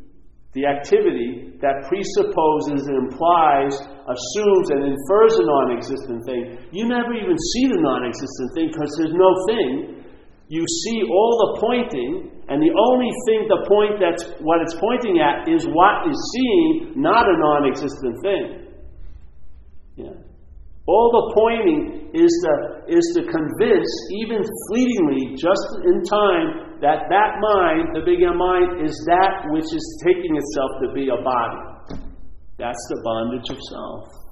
the activity that presupposes and implies, assumes, and infers a non existent thing, you never even see the non existent thing because there's no thing. You see all the pointing, and the only thing, the point that's what it's pointing at is what is seeing, not a non existent thing. Yeah. All the pointing is to, is to convince, even fleetingly, just in time, that that mind, the bigger mind, is that which is taking itself to be a body. That's the bondage of self.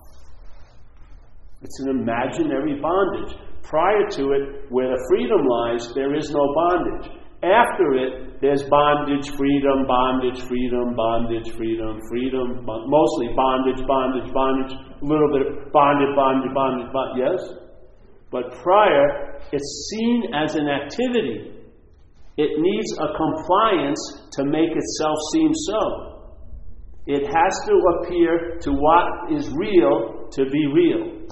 It's an imaginary bondage. Prior to it, where the freedom lies, there is no bondage. After it, there's bondage, freedom, bondage, freedom, bondage, freedom, freedom, mostly bondage, bondage, bondage, a little bit of bondage, bondage, bondage, bondage, yes? But prior, it's seen as an activity. It needs a compliance to make itself seem so. It has to appear to what is real to be real.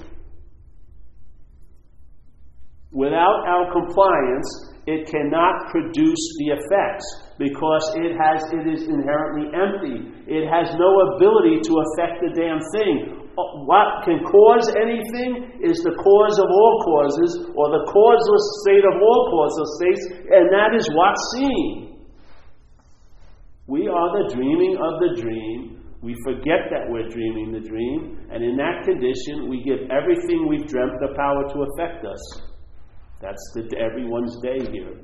Without our compliance, it cannot produce the effects because it has it is inherently empty. It has no ability to affect the damn thing. Uh, what can cause anything is the cause of all causes, or the causeless state of all causeless states, and that is what's seen. We are the dreaming of the dream. We forget that we're dreaming the dream, and in that condition, we give everything we've dreamt the power to affect us. That's the, everyone's day here.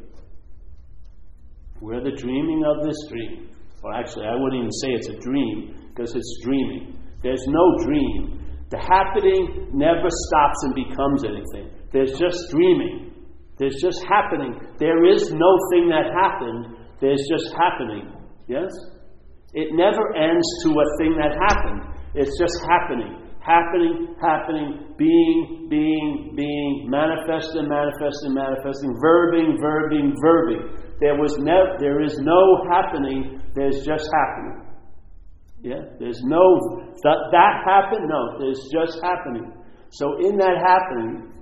We're the dreaming of this dream. Or actually, I wouldn't even say it's a dream, because it's dreaming. There's no dream. The happening never stops and becomes anything. There's just dreaming. There's just happening. There is no thing that happened. There's just happening. Yes? It never ends to a thing that happened. It's just happening. Happening, happening, being, being, being, manifesting, manifesting, manifesting, verbing, verbing, verbing. There was no, there is no happening, there's just happening. Yeah? There's no, that, that happened? No, there's just happening. So in that happening,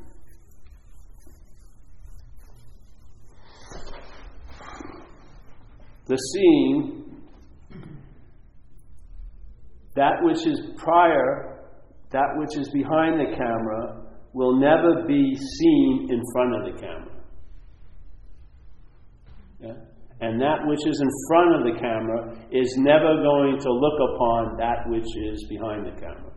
the seeing, that which is prior, that which is behind the camera, will never be seen in front of the camera. Yeah? And that which is in front of the camera is never going to look upon that which is behind the camera.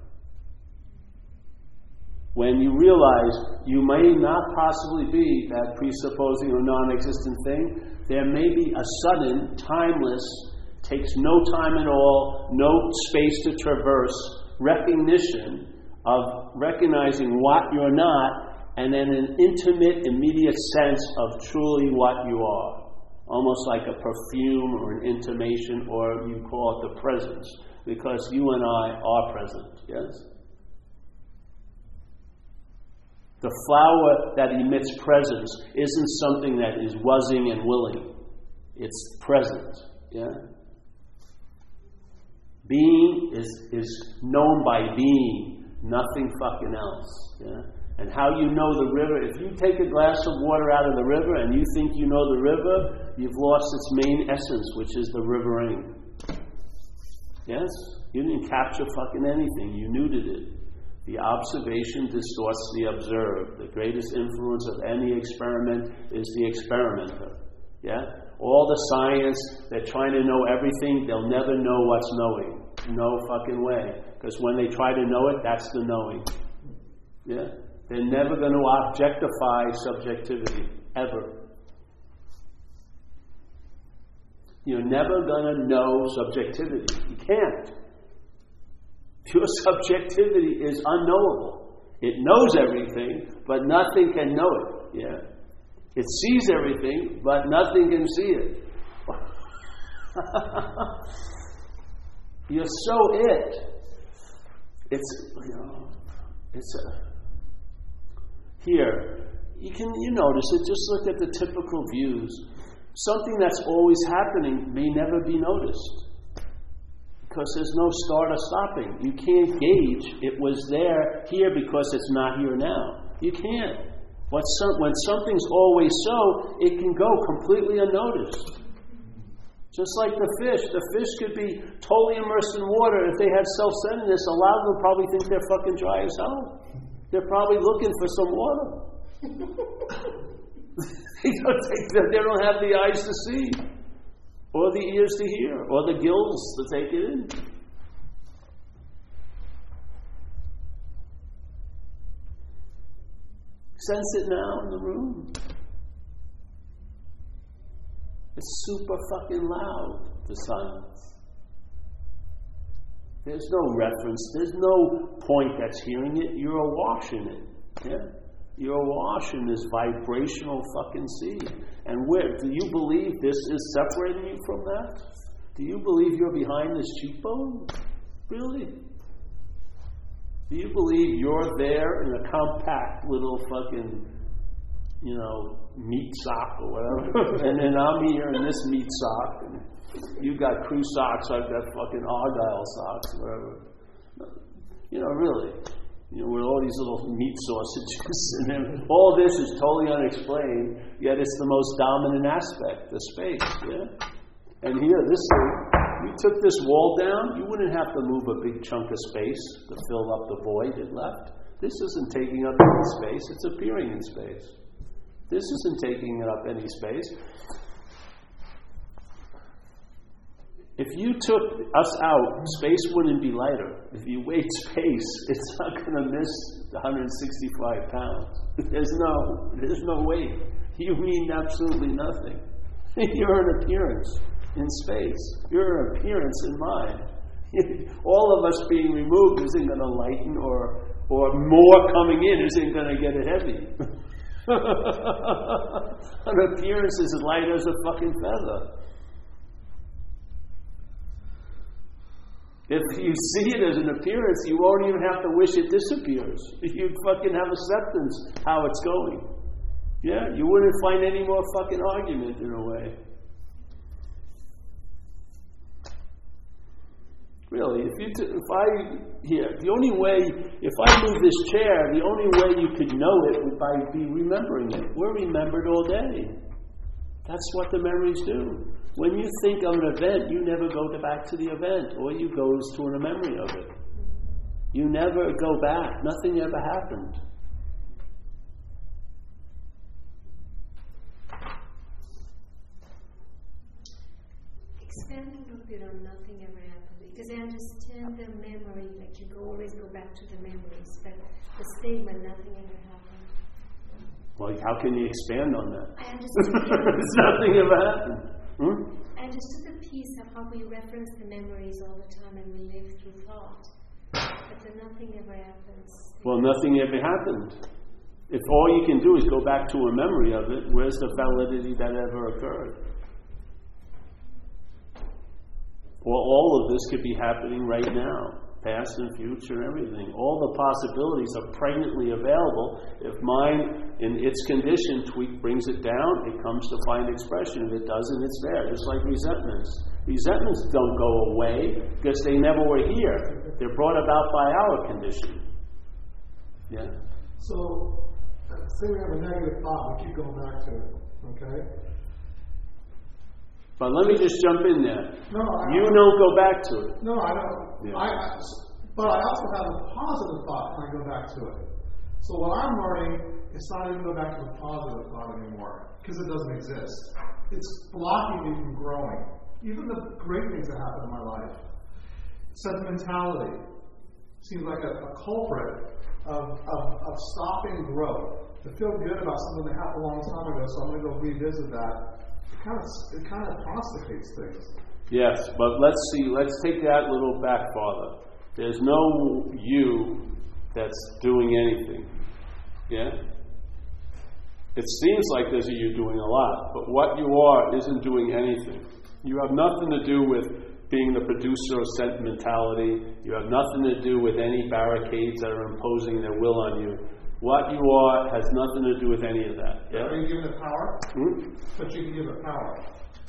When you realize you may not possibly be that presupposing or non existent thing, there may be a sudden, timeless, takes no time at all, no space to traverse, recognition of recognizing what you're not, and then an intimate, immediate sense of truly what you are. almost like a perfume or an intimation, or you call it the presence, because you and I are present, yes? The flower that emits presence isn't something that is wuzzing and willing. It's present. Yeah? Being is, is known by being, nothing fucking else. Yeah? And how you know the river, if you take a glass of water out of the river and you think you know the river, you've lost its main essence, which is the rivering. Yes? You didn't capture fucking anything, you neutered it. The observation distorts the observed. The greatest influence of any experiment is the experimenter. Yeah? All the science, they're trying to know everything, they'll never know what's knowing. No fucking way. Because when they try to know it, that's the knowing. Yeah? They're never going to objectify subjectivity, ever. You're never going to know subjectivity. You can't. Pure subjectivity is unknowable. It knows everything, but nothing can know it. Yeah. It sees everything, but nothing can see it. You're so it. It's you know, it's a here. You can you notice it. Just look at the typical views. Something that's always happening may never be noticed because there's no start or stopping. You can't gauge it was there here because it's not here now. You can't. Some, when something's always so, it can go completely unnoticed. Just like the fish. The fish could be totally immersed in water. If they had self centeredness, a lot of them probably think they're fucking dry as hell. They're probably looking for some water. they, don't they don't have the eyes to see or the ears to hear, or the gills to take it in. Sense it now in the room. It's super fucking loud, the silence. There's no reference, there's no point that's hearing it. You're awash in it. Yeah? You're awash in this vibrational fucking sea. And where? Do you believe this is separating you from that? Do you believe you're behind this cheekbone? Really? Do you believe you're there in a compact little fucking, you know, meat sock or whatever? and then I'm here in this meat sock, and you got crew socks, I've got fucking argyle socks, whatever. You know, really you know, with all these little meat sausages, and then all this is totally unexplained, yet it's the most dominant aspect, the space, yeah? And here, this thing, you took this wall down, you wouldn't have to move a big chunk of space to fill up the void it left. This isn't taking up any space, it's appearing in space. This isn't taking up any space. If you took us out, space wouldn't be lighter. If you weighed space, it's not going to miss 165 pounds. There's no, there's no weight. You mean absolutely nothing. You're an appearance in space. You're an appearance in mind. All of us being removed isn't going to lighten, or or more coming in isn't going to get it heavy. An appearance is light as a fucking feather. If you see it as an appearance, you won't even have to wish it disappears. You fucking have acceptance how it's going. Yeah, you wouldn't find any more fucking argument in a way. Really, if you t- if I here, the only way if I move this chair, the only way you could know it would by be remembering it. We're remembered all day. That's what the memories do. When you think of an event, you never go back to the event. All you go is to a memory of it. You never go back. Nothing ever happened. Expanding a bit on because I understand the memory, like you always go back to the memories, but the statement, nothing ever happened. Well, how can you expand on that? I understood. nothing ever happened. Hmm? I understood the piece of how we reference the memories all the time and we live through thought, but then nothing ever happens. Well, nothing ever happened. If all you can do is go back to a memory of it, where's the validity that ever occurred? Well, all of this could be happening right now, past and future everything. All the possibilities are pregnantly available. If mind, in its condition, tweak brings it down, it comes to find expression. If it doesn't, it's there. Just like resentments. Resentments don't go away because they never were here. They're brought about by our condition. Yeah. So, say we have a negative thought, we keep going back to it, okay? But let me just jump in there. No, I, You don't go back to it. No, I don't. Yeah. I, but I also have a positive thought when I go back to it. So what I'm learning, it's not even go back to the positive thought anymore because it doesn't exist. It's blocking me from growing. Even the great things that happen in my life. Sentimentality seems like a, a culprit of, of, of stopping growth. To feel good about something that happened a long time ago, so I'm going to go revisit that. Kind of it kind of constipates things. Yes, but let's see, let's take that little back farther. There's no you that's doing anything. Yeah? It seems like there's a you doing a lot, but what you are isn't doing anything. You have nothing to do with being the producer of sentimentality. You have nothing to do with any barricades that are imposing their will on you. What you are has nothing to do with any of that. Yeah? Are you given it power? Hmm? But you can give it power.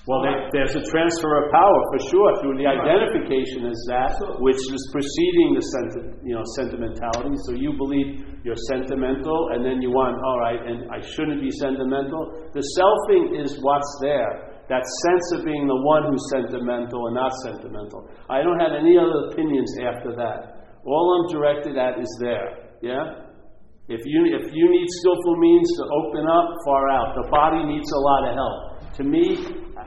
Well, there, there's a transfer of power for sure through the identification as that, So- which is preceding the senti- you know sentimentality. So you believe you're sentimental, and then you want, all right, and I shouldn't be sentimental. The selfing is what's there. That sense of being the one who's sentimental and not sentimental. I don't have any other opinions after that. All I'm directed at is there. Yeah. If you if you need skillful means to open up, far out. The body needs a lot of help. To me,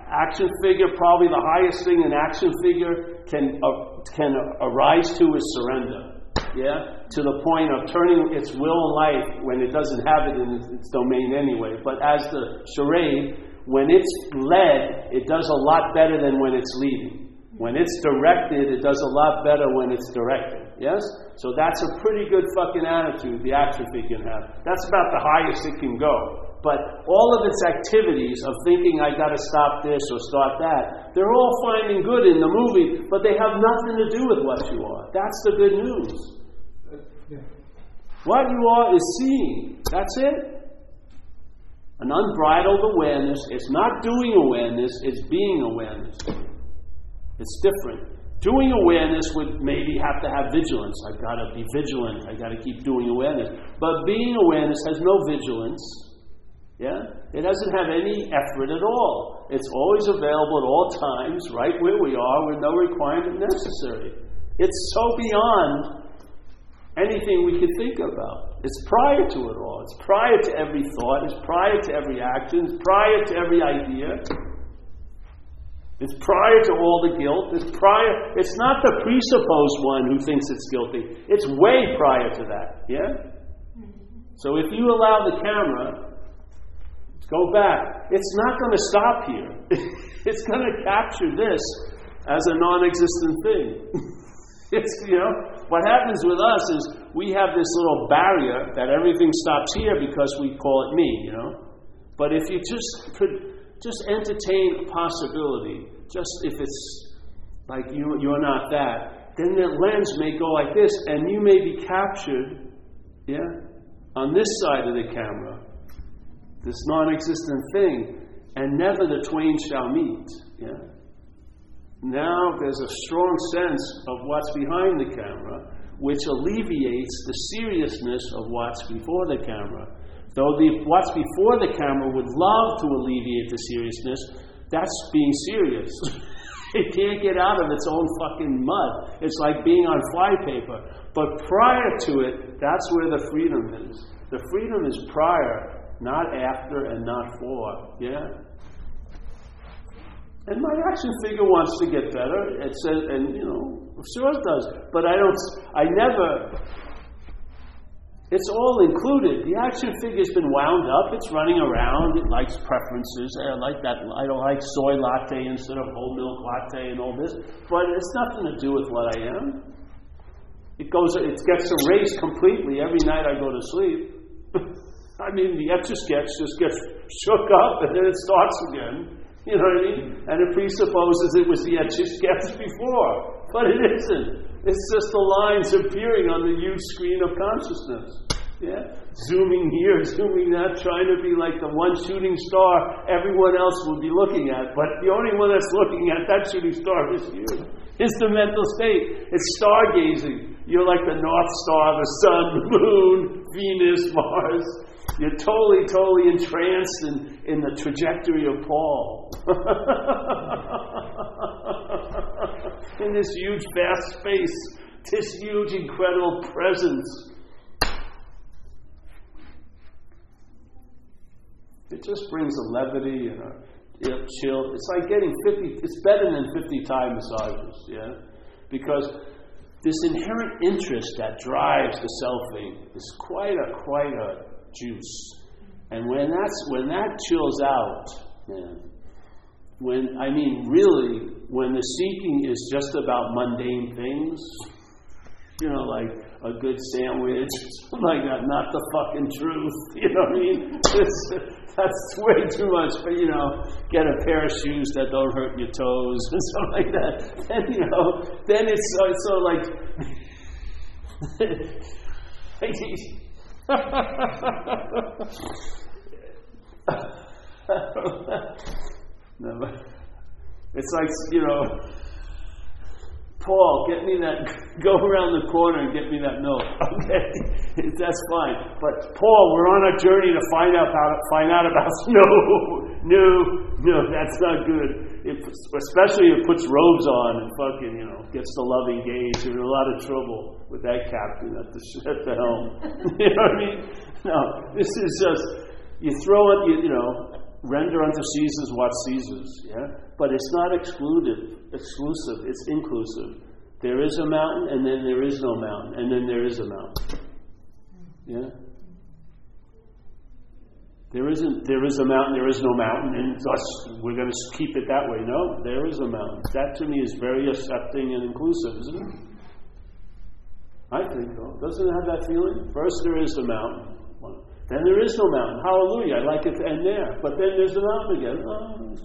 action figure probably the highest thing an action figure can uh, can arise to is surrender. Yeah, to the point of turning its will and life when it doesn't have it in its, its domain anyway. But as the charade, when it's led, it does a lot better than when it's leading. When it's directed, it does a lot better when it's directed. Yes? So that's a pretty good fucking attitude the figure can have. That's about the highest it can go. But all of its activities of thinking I gotta stop this or start that, they're all finding good in the movie, but they have nothing to do with what you are. That's the good news. What you are is seeing. That's it. An unbridled awareness. It's not doing awareness, it's being awareness. It's different. Doing awareness would maybe have to have vigilance. I've got to be vigilant. I've got to keep doing awareness. But being awareness has no vigilance. Yeah? It doesn't have any effort at all. It's always available at all times, right where we are, with no requirement necessary. It's so beyond anything we could think about. It's prior to it all. It's prior to every thought. It's prior to every action. It's prior to every idea. It's prior to all the guilt. It's prior. It's not the presupposed one who thinks it's guilty. It's way prior to that. Yeah. So if you allow the camera, go back. It's not going to stop here. it's going to capture this as a non-existent thing. it's you know what happens with us is we have this little barrier that everything stops here because we call it me. You know. But if you just could just entertain a possibility, just if it's like you, you're not that, then the lens may go like this, and you may be captured, yeah, on this side of the camera, this non existent thing, and never the twain shall meet, yeah. Now there's a strong sense of what's behind the camera, which alleviates the seriousness of what's before the camera. Though the, what's before the camera would love to alleviate the seriousness, that's being serious. it can't get out of its own fucking mud. It's like being on flypaper. But prior to it, that's where the freedom is. The freedom is prior, not after and not for. Yeah? And my action figure wants to get better. It says, and you know, sure it does. But I don't. I never. It's all included. The action figure's been wound up. It's running around. It likes preferences. I like that. I don't like soy latte instead of whole milk latte and all this. But it's nothing to do with what I am. It goes. It gets erased completely every night I go to sleep. I mean, the etch sketch just gets shook up and then it starts again. You know what I mean? And it presupposes it was the etch before. But it isn't. It's just the lines appearing on the huge screen of consciousness. Yeah? Zooming here, zooming that, trying to be like the one shooting star everyone else will be looking at. But the only one that's looking at that shooting star is you. It's the mental state. It's stargazing. You're like the North Star, the sun, the moon, Venus, Mars. You're totally, totally entranced in, in the trajectory of Paul. in this huge, vast space, this huge, incredible presence. It just brings a levity and a chill. It's like getting 50, it's better than 50 Thai massages, yeah? Because this inherent interest that drives the selfing is quite a, quite a juice. And when that's, when that chills out, man, when, I mean, really, when the seeking is just about mundane things, you know, like a good sandwich, something like that, not the fucking truth, you know what I mean? that's way too much, but you know, get a pair of shoes that don't hurt your toes and stuff like that. Then, you know, then it's so, it's so like, no, it's like, you know, Paul, get me that, go around the corner and get me that note. Okay, that's fine. But Paul, we're on a journey to find out to find out about. snow. no, no, that's not good. It, especially if it puts robes on and fucking, you know, gets the loving gaze. You're in a lot of trouble with that captain at the at the helm. you know what I mean? No, this is just you throw it. You, you know, render unto Caesars what Caesars. Yeah, but it's not excluded, exclusive. It's inclusive. There is a mountain, and then there is no mountain, and then there is a mountain. Yeah. There isn't. There is a mountain. There is no mountain, and thus we're going to keep it that way. No, there is a mountain. That to me is very accepting and inclusive, isn't it? I think so. Doesn't it have that feeling? First, there is the mountain. Then there is no mountain. Hallelujah. I like it to end there. But then there's the mountain again. Oh,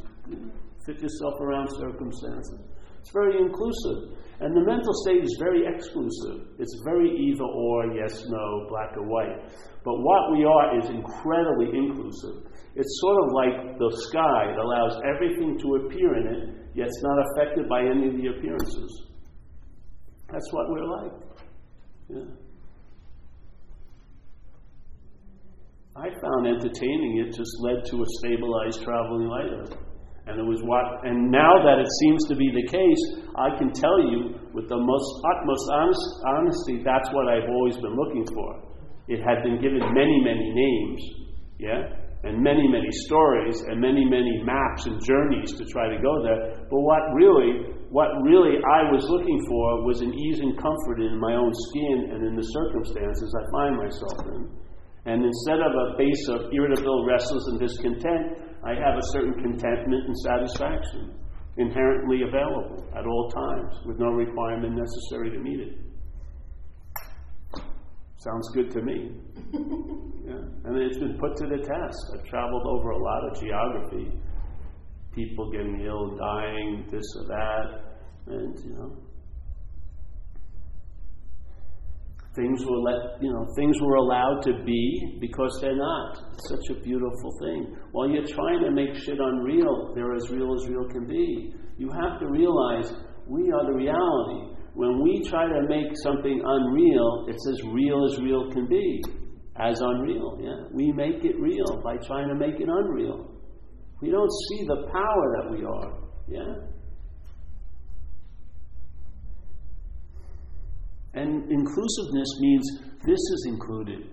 fit yourself around circumstances. It's very inclusive. And the mental state is very exclusive. It's very either or, yes, no, black or white. But what we are is incredibly inclusive. It's sort of like the sky. It allows everything to appear in it, yet it's not affected by any of the appearances. That's what we're like. Yeah. I found entertaining it just led to a stabilized traveling lighter. And it was what, and now that it seems to be the case, I can tell you with the most utmost honest, honesty, that's what I've always been looking for. It had been given many, many names, yeah, and many, many stories, and many, many maps and journeys to try to go there. But what really, what really I was looking for was an ease and comfort in my own skin and in the circumstances I find myself in. And instead of a base of irritable, restless, and discontent, I have a certain contentment and satisfaction inherently available at all times with no requirement necessary to meet it. Sounds good to me. yeah. And it's been put to the test. I've traveled over a lot of geography. People getting ill, dying, this or that. And, you know, Things were let, you know, things were allowed to be because they're not. It's such a beautiful thing. While you're trying to make shit unreal, they're as real as real can be. You have to realize we are the reality. When we try to make something unreal, it's as real as real can be. As unreal, yeah. We make it real by trying to make it unreal. We don't see the power that we are, yeah. And inclusiveness means this is included.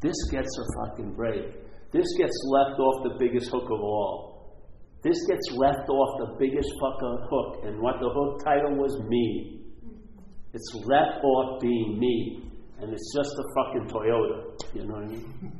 This gets a fucking break. This gets left off the biggest hook of all. This gets left off the biggest fucking hook. And what the hook title was me. It's left off being me. And it's just a fucking Toyota. You know what I mean?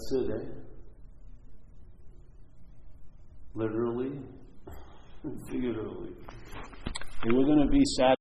That's eh? Literally, figuratively. And we're going to be sad.